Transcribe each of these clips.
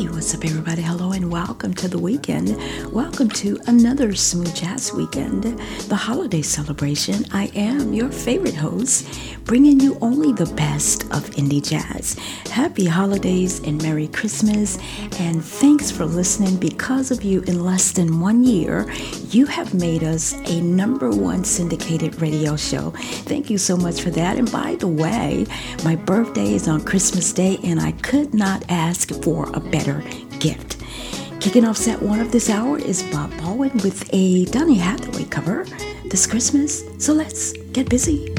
Hey, what's up, everybody? Hello, and welcome to the weekend. Welcome to another Smooth Jazz Weekend, the holiday celebration. I am your favorite host, bringing you only the best of indie jazz. Happy holidays and Merry Christmas, and thanks for listening. Because of you, in less than one year, you have made us a number one syndicated radio show. Thank you so much for that. And by the way, my birthday is on Christmas Day, and I could not ask for a better gift. Kicking off set one of this hour is Bob Baldwin with a Donny Hathaway cover this Christmas. So let's get busy.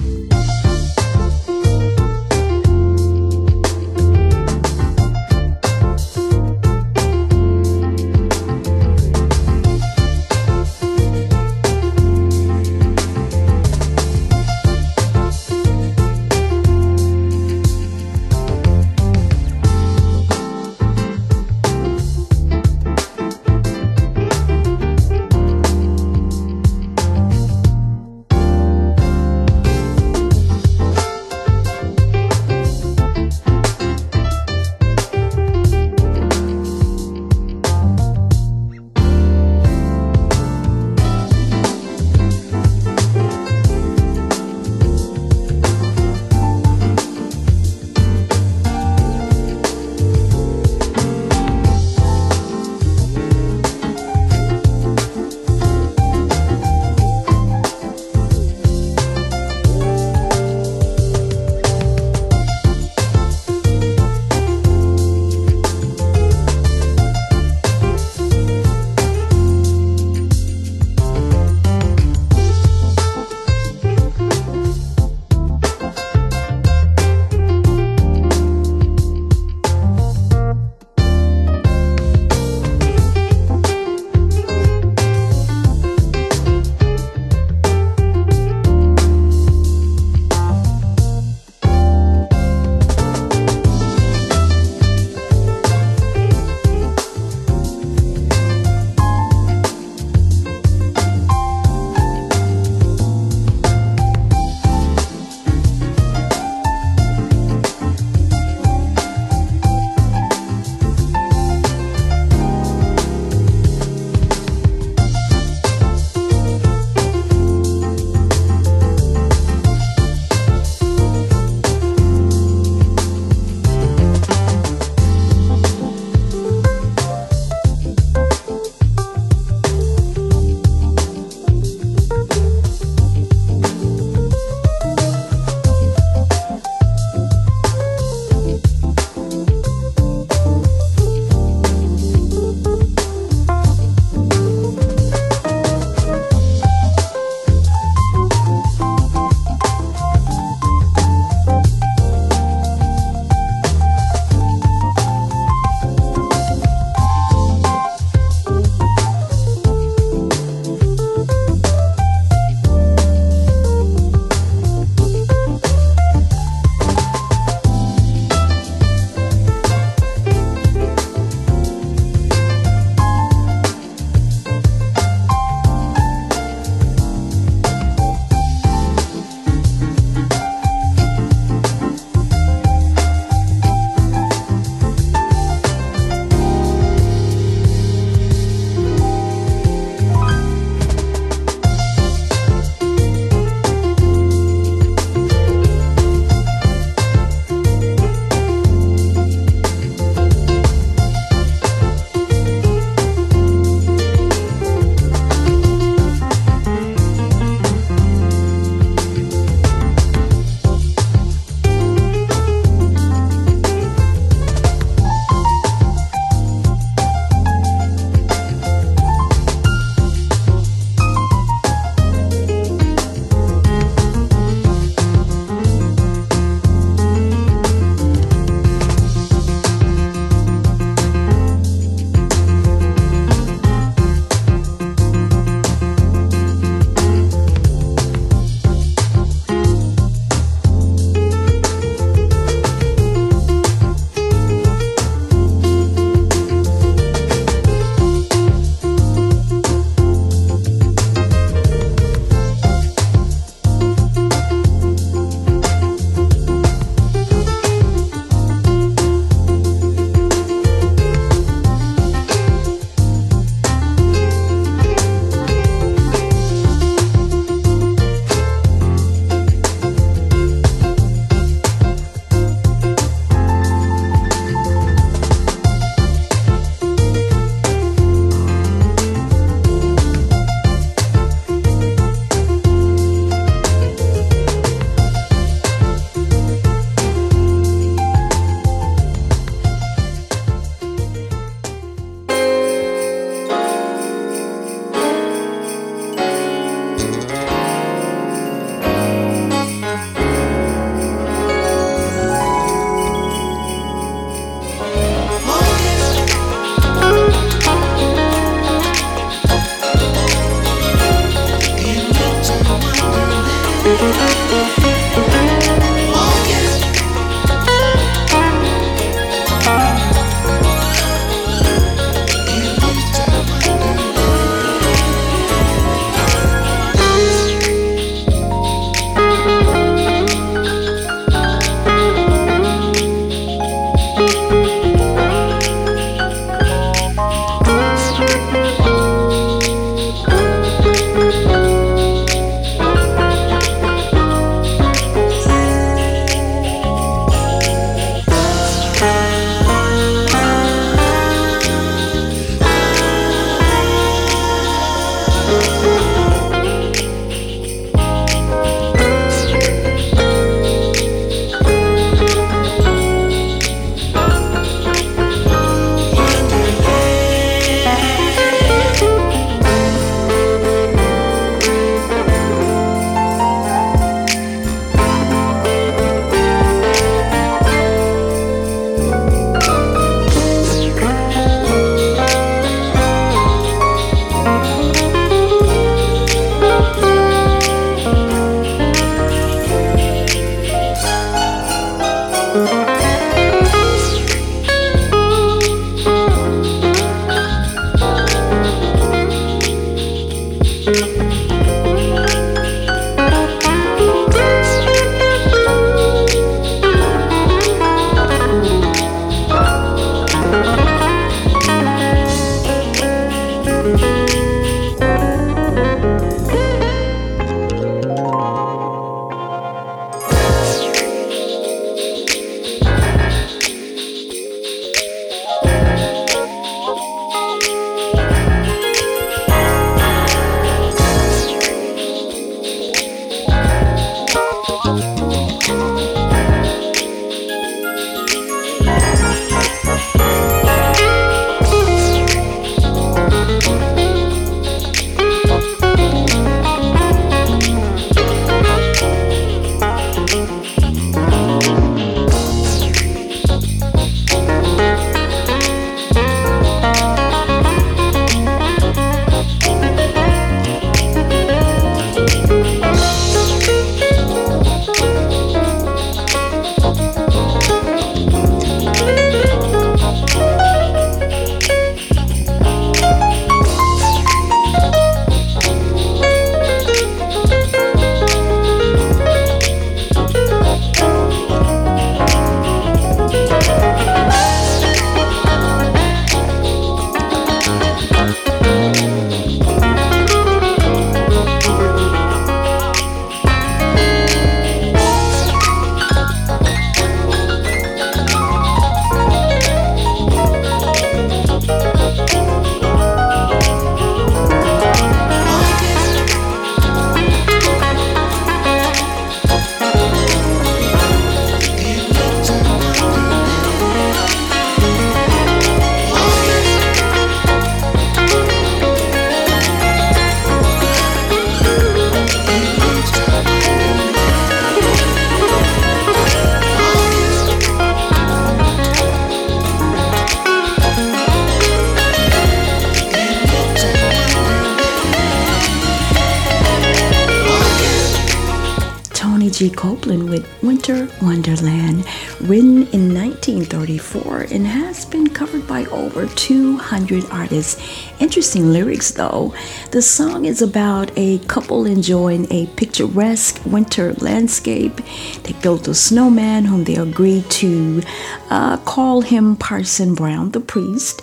Copeland with Winter Wonderland, written in 1934 and has been covered by over 200 artists. Interesting lyrics though. The song is about a couple enjoying a picturesque winter landscape. They built a snowman whom they agreed to uh, call him Parson Brown, the priest.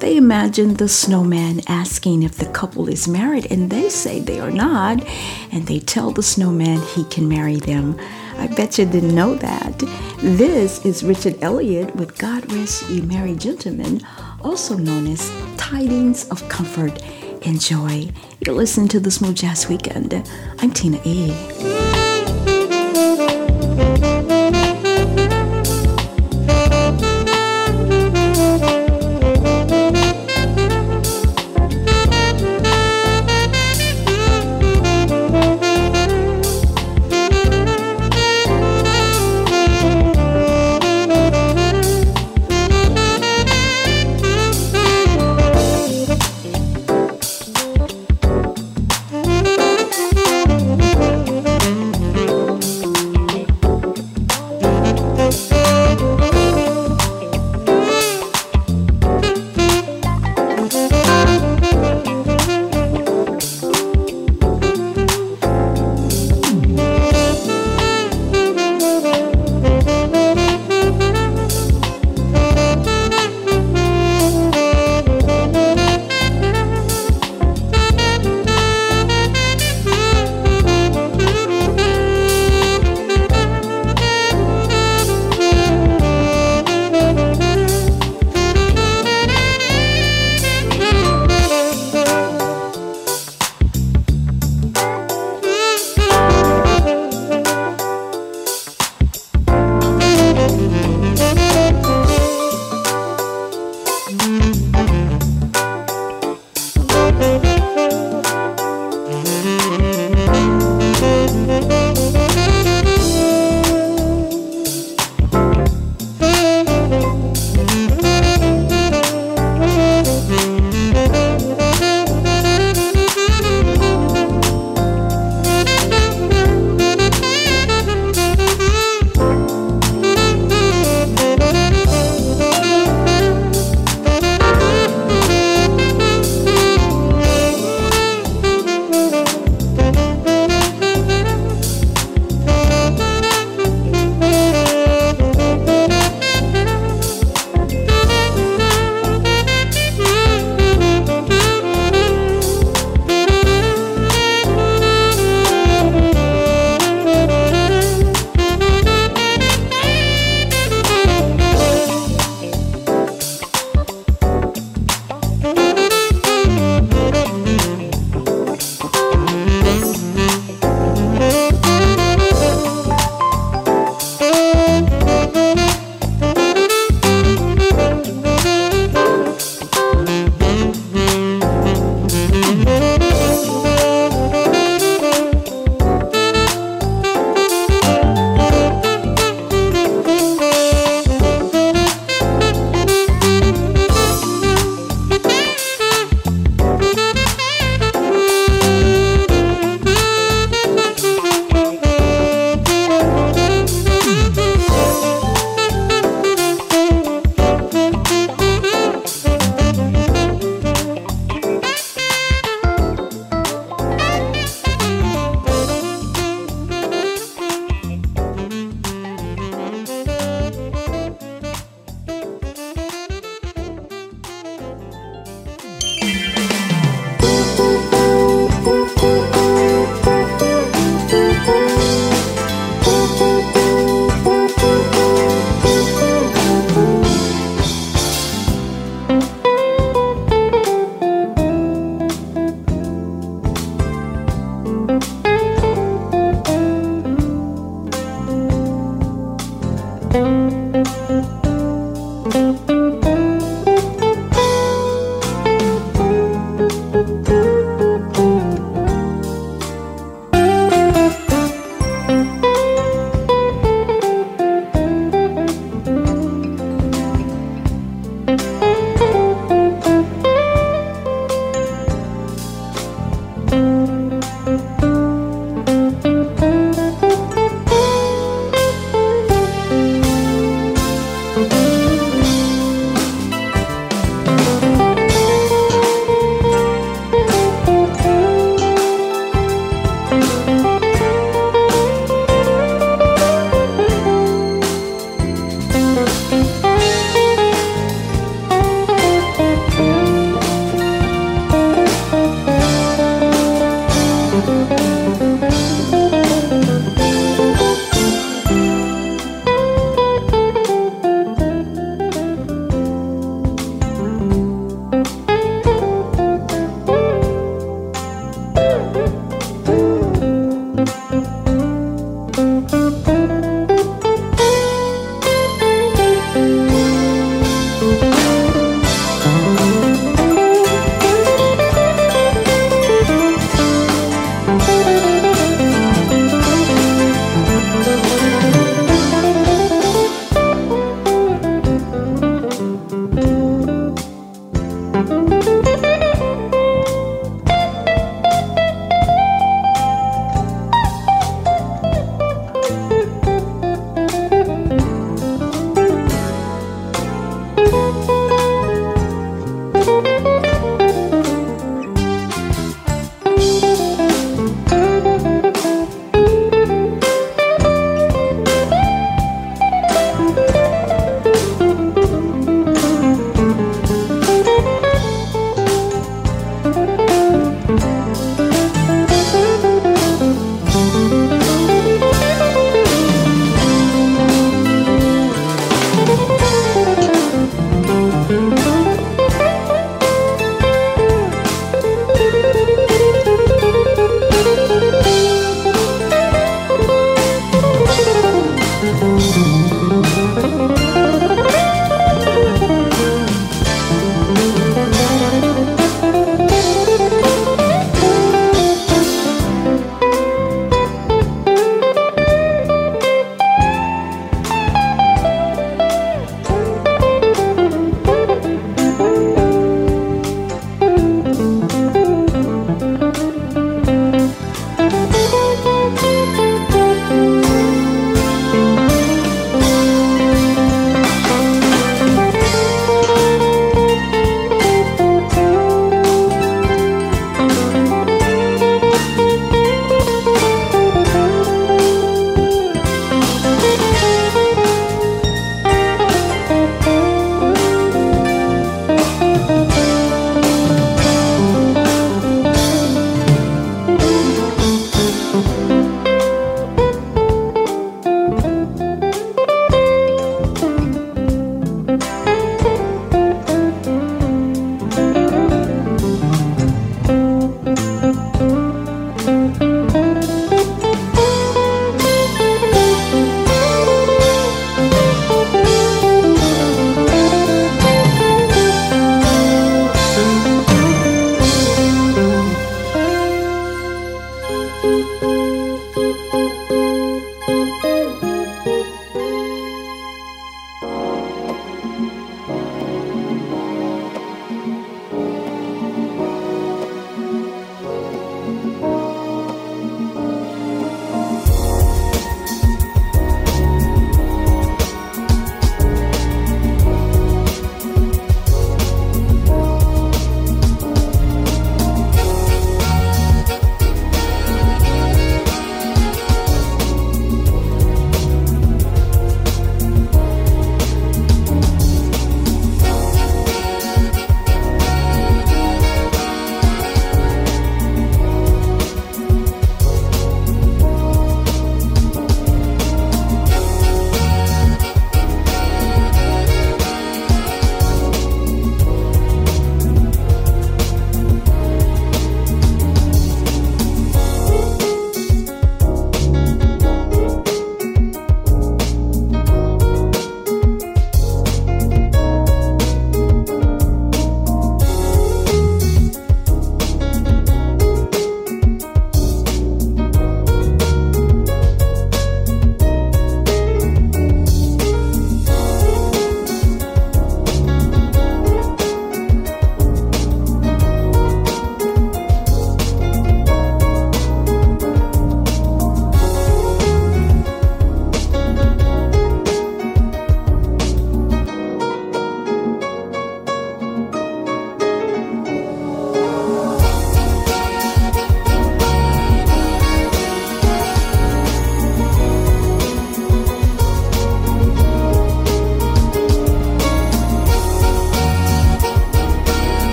They imagine the snowman asking if the couple is married, and they say they are not, and they tell the snowman he can marry them. I bet you didn't know that. This is Richard Elliott with God Rest Ye Merry Gentlemen, also known as Tidings of Comfort and Joy. You're listening to the Smooth Jazz Weekend. I'm Tina E.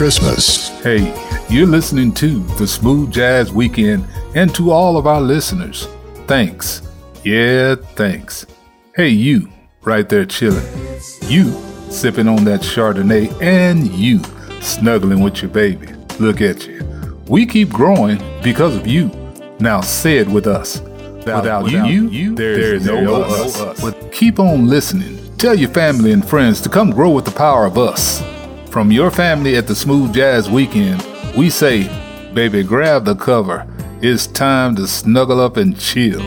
Christmas. Hey, you're listening to the Smooth Jazz Weekend, and to all of our listeners, thanks. Yeah, thanks. Hey, you, right there chilling. You, sipping on that Chardonnay, and you, snuggling with your baby. Look at you. We keep growing because of you. Now say it with us. Without, without you, you, there is no, no us. us. But keep on listening. Tell your family and friends to come grow with the power of us. From your family at the Smooth Jazz Weekend, we say, baby, grab the cover. It's time to snuggle up and chill.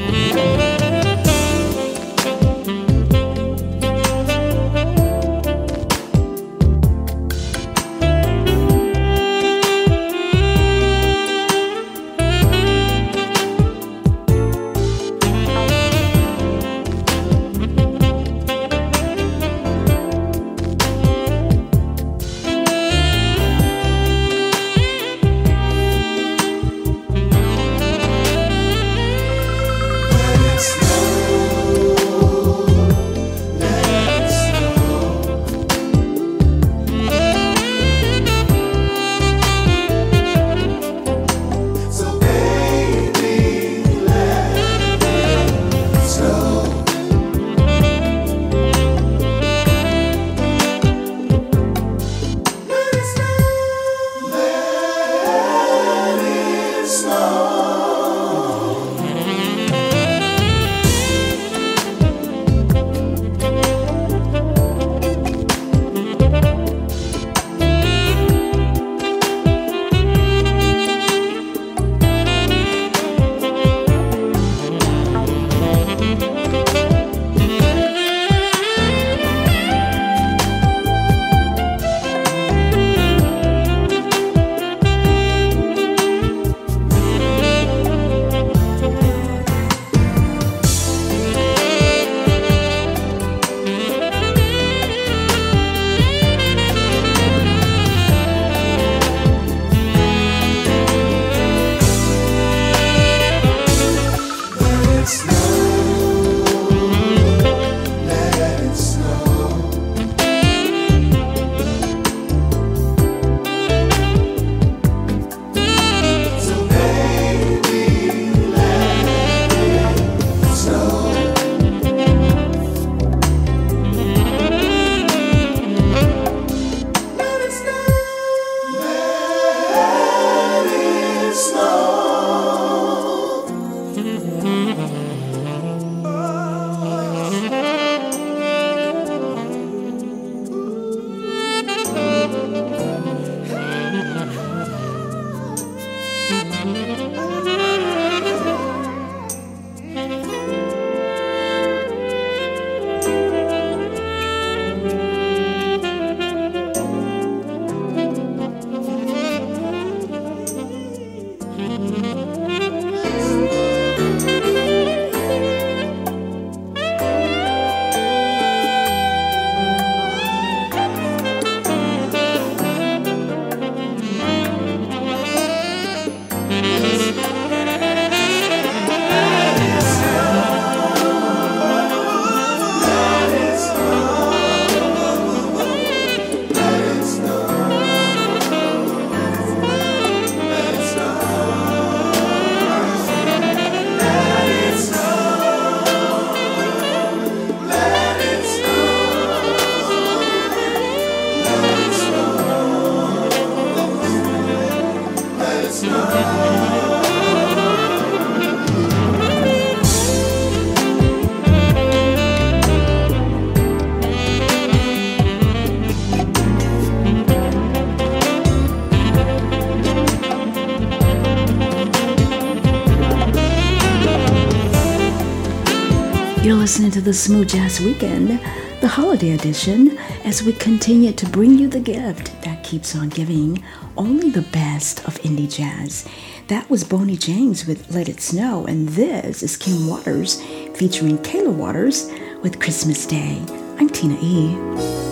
The Smooth Jazz Weekend, the holiday edition, as we continue to bring you the gift that keeps on giving only the best of indie jazz. That was Boney James with Let It Snow, and this is Kim Waters featuring Kayla Waters with Christmas Day. I'm Tina E.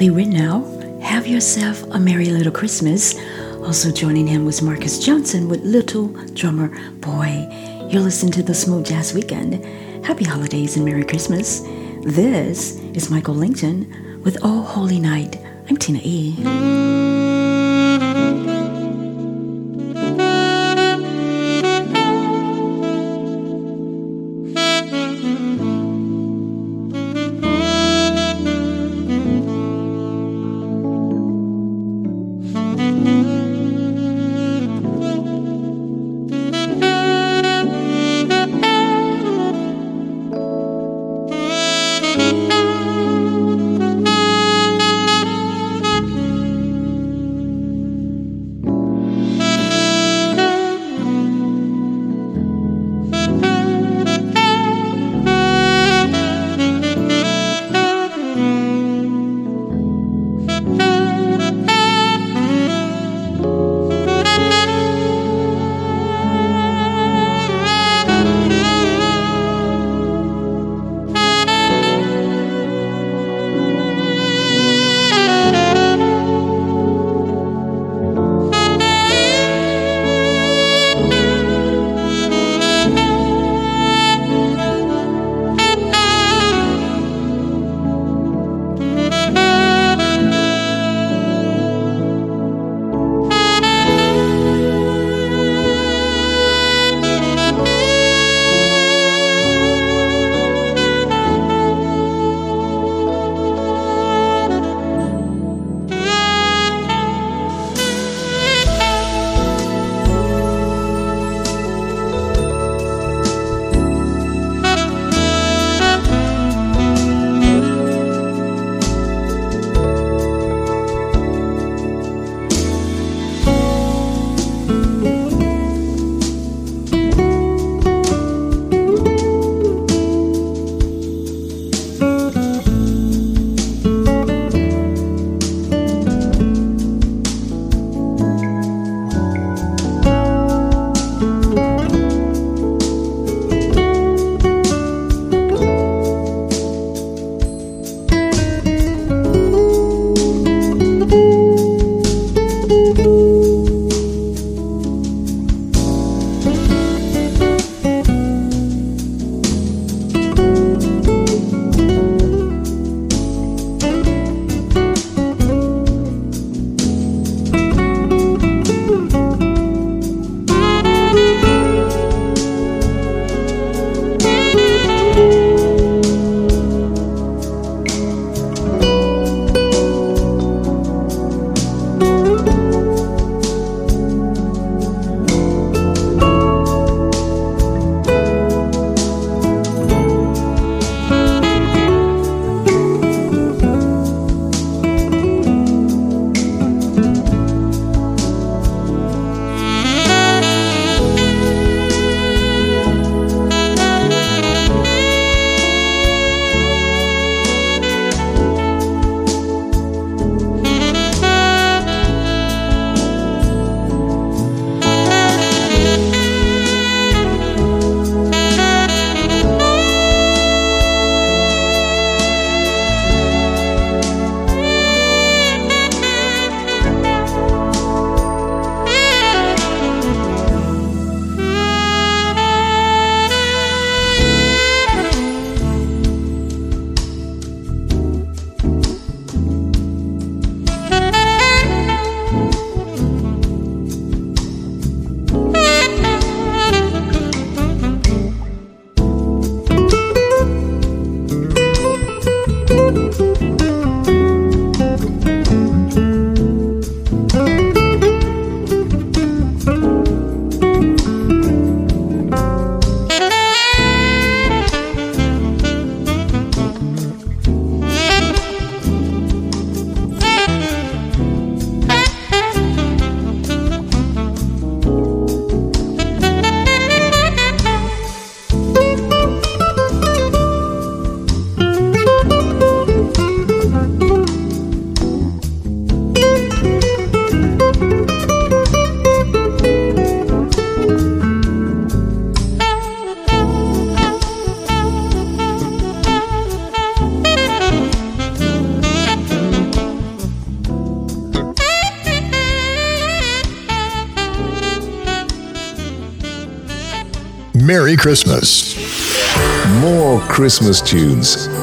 Lee Ritenour, Have Yourself a Merry Little Christmas. Also joining him was Marcus Johnson with Little Drummer Boy. You're listening to the Smooth Jazz Weekend. Happy holidays and Merry Christmas. This is Michael Lington with Oh Holy Night. I'm Tina E. Christmas. More Christmas tunes.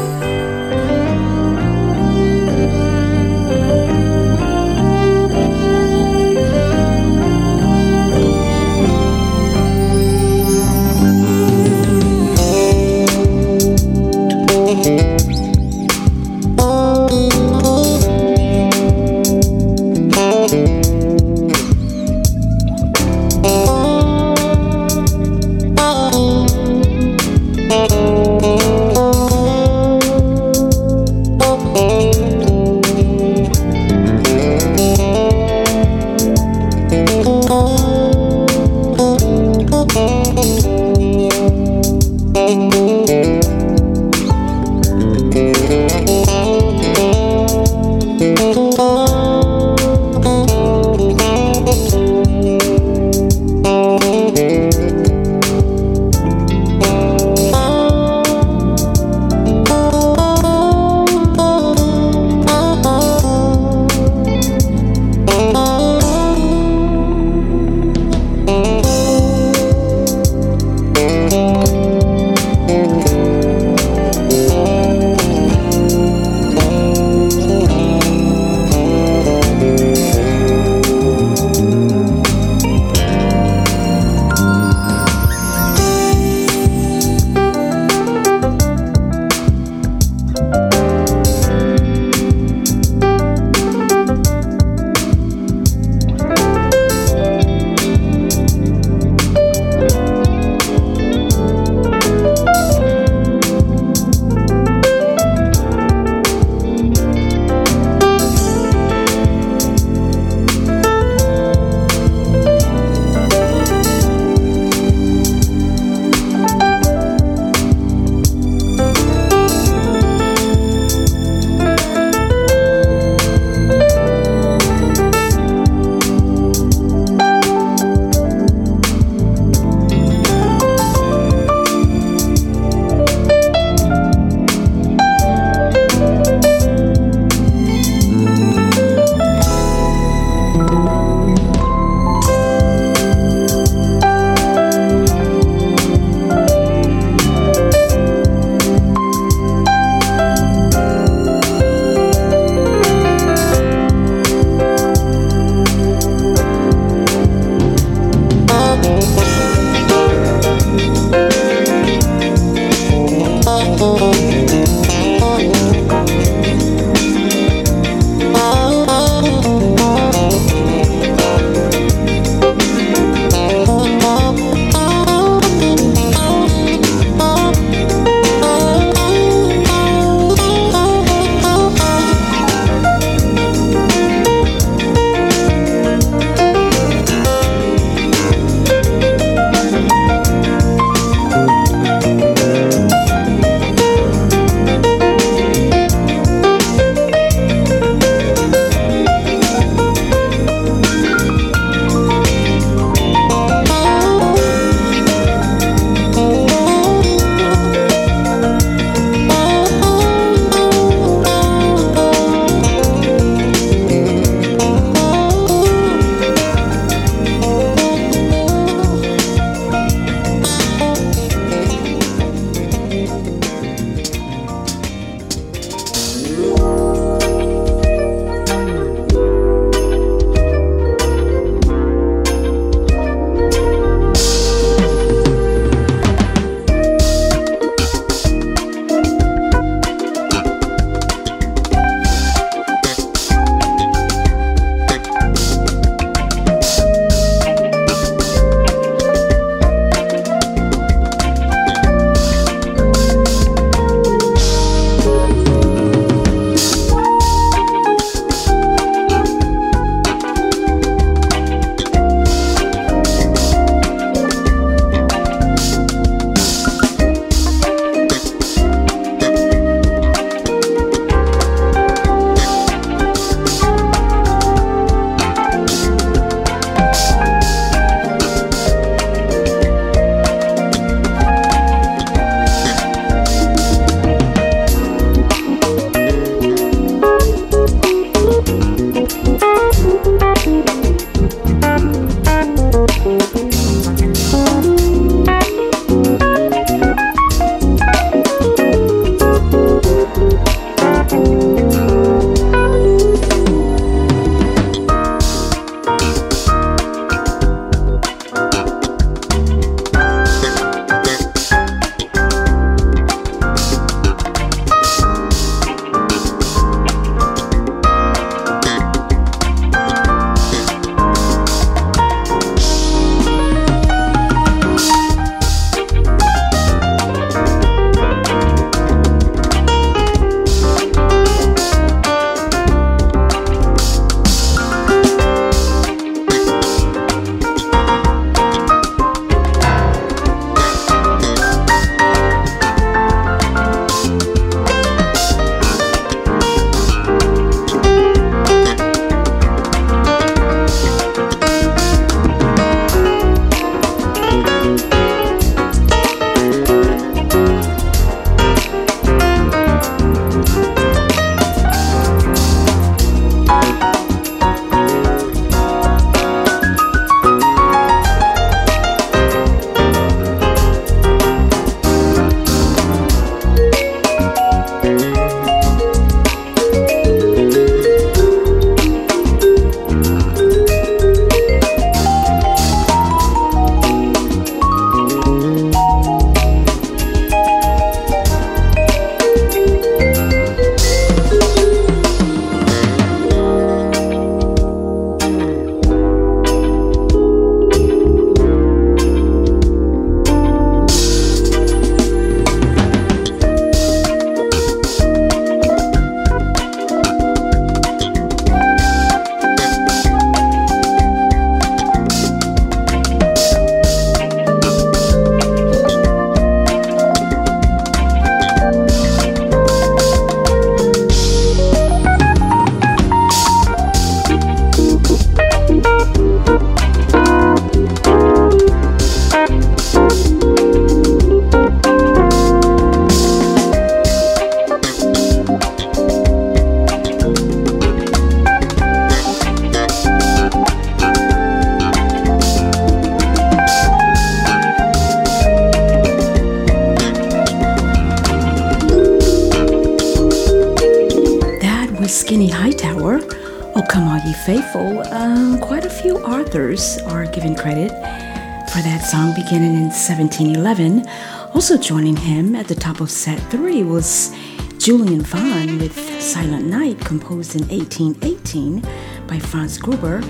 1711. Also joining him at the top of set three was Julian Vaughn with Silent Night, composed in 1818 by Franz Gruber,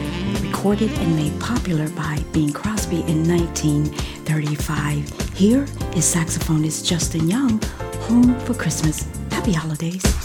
recorded and made popular by Bing Crosby in 1935. Here is saxophonist Justin Young, Home for Christmas. Happy holidays.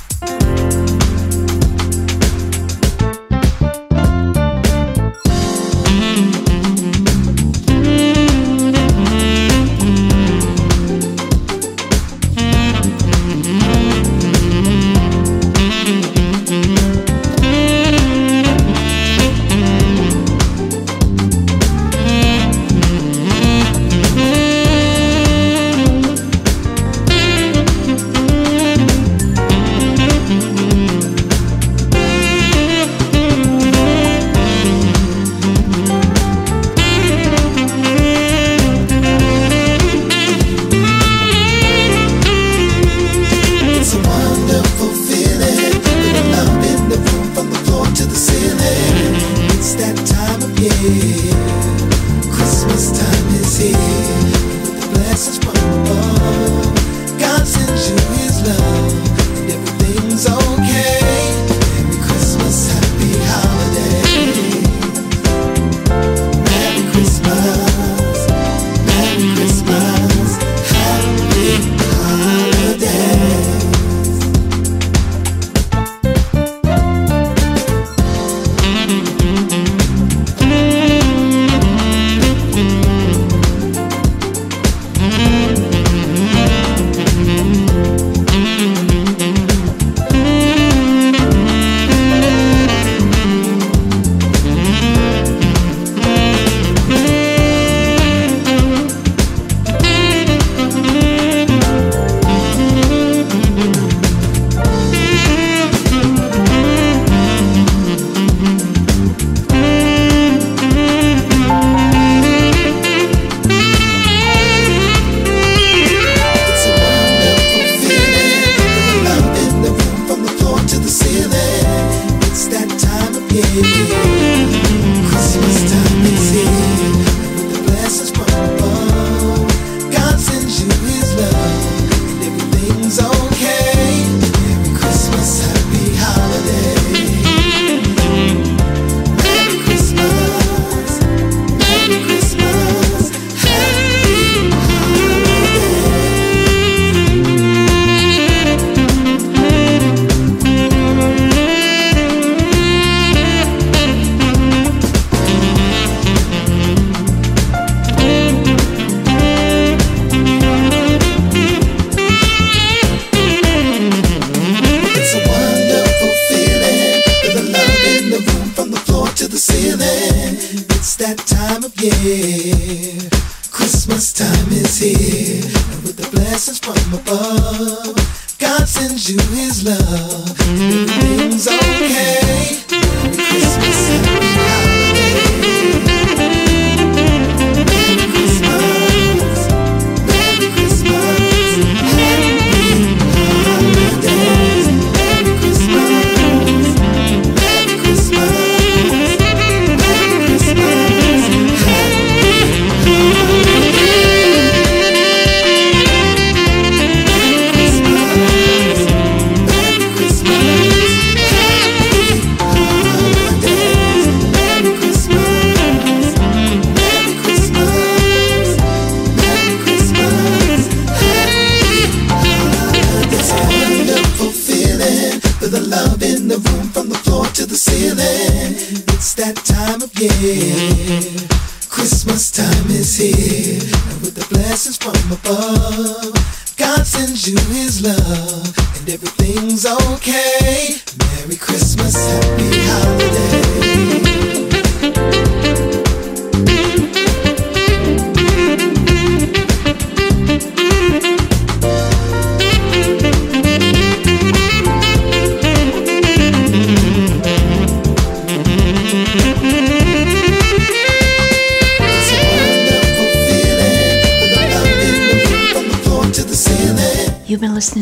that time of year. Christmas time is here, and with the blessings from above, God sends you His love, and everything's okay.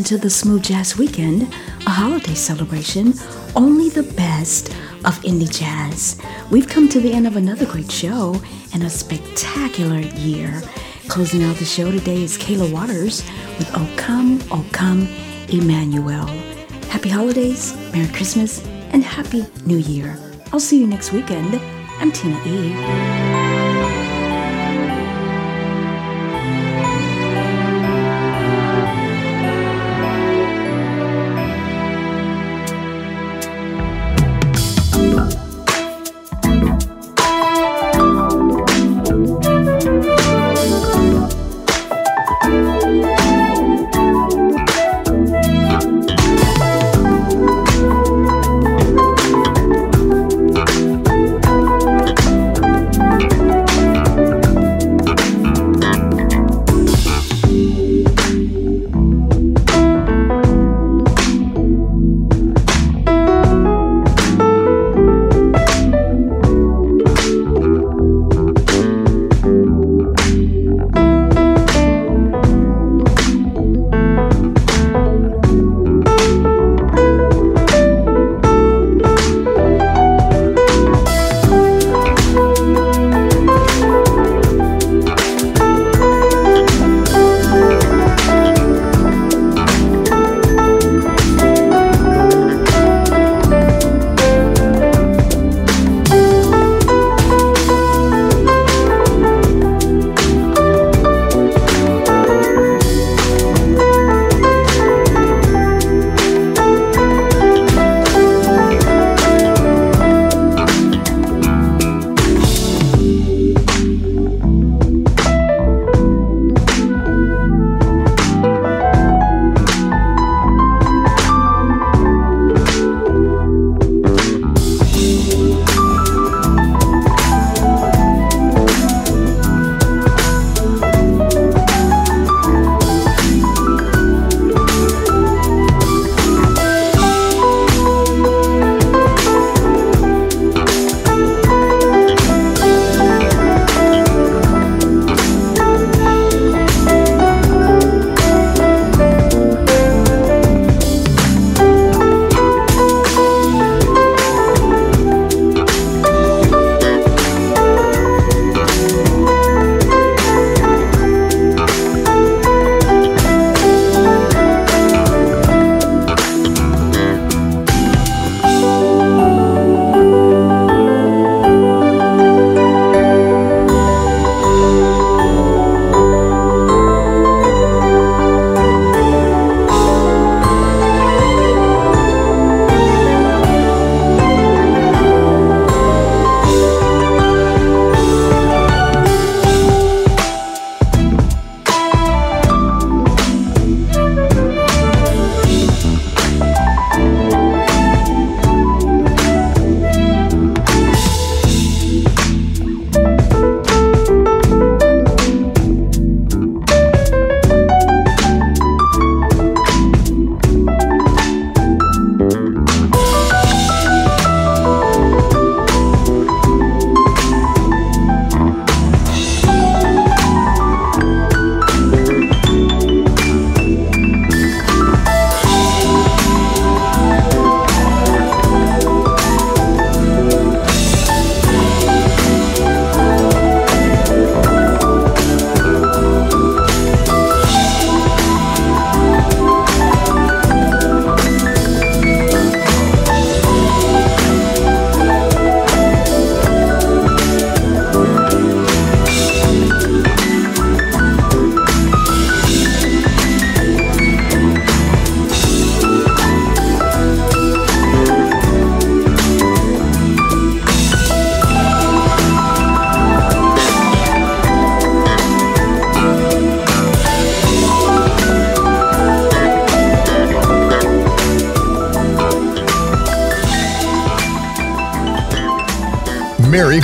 To the Smooth Jazz Weekend, a holiday celebration, only the best of indie jazz. We've come to the end of another great show and a spectacular year. Closing out the show today is Kayla Waters with Oh Come, Oh Come, Emmanuel. Happy holidays, Merry Christmas, and Happy New Year. I'll see you next weekend. I'm Tina E.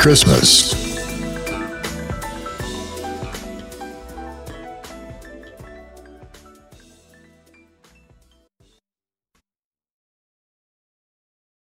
Christmas.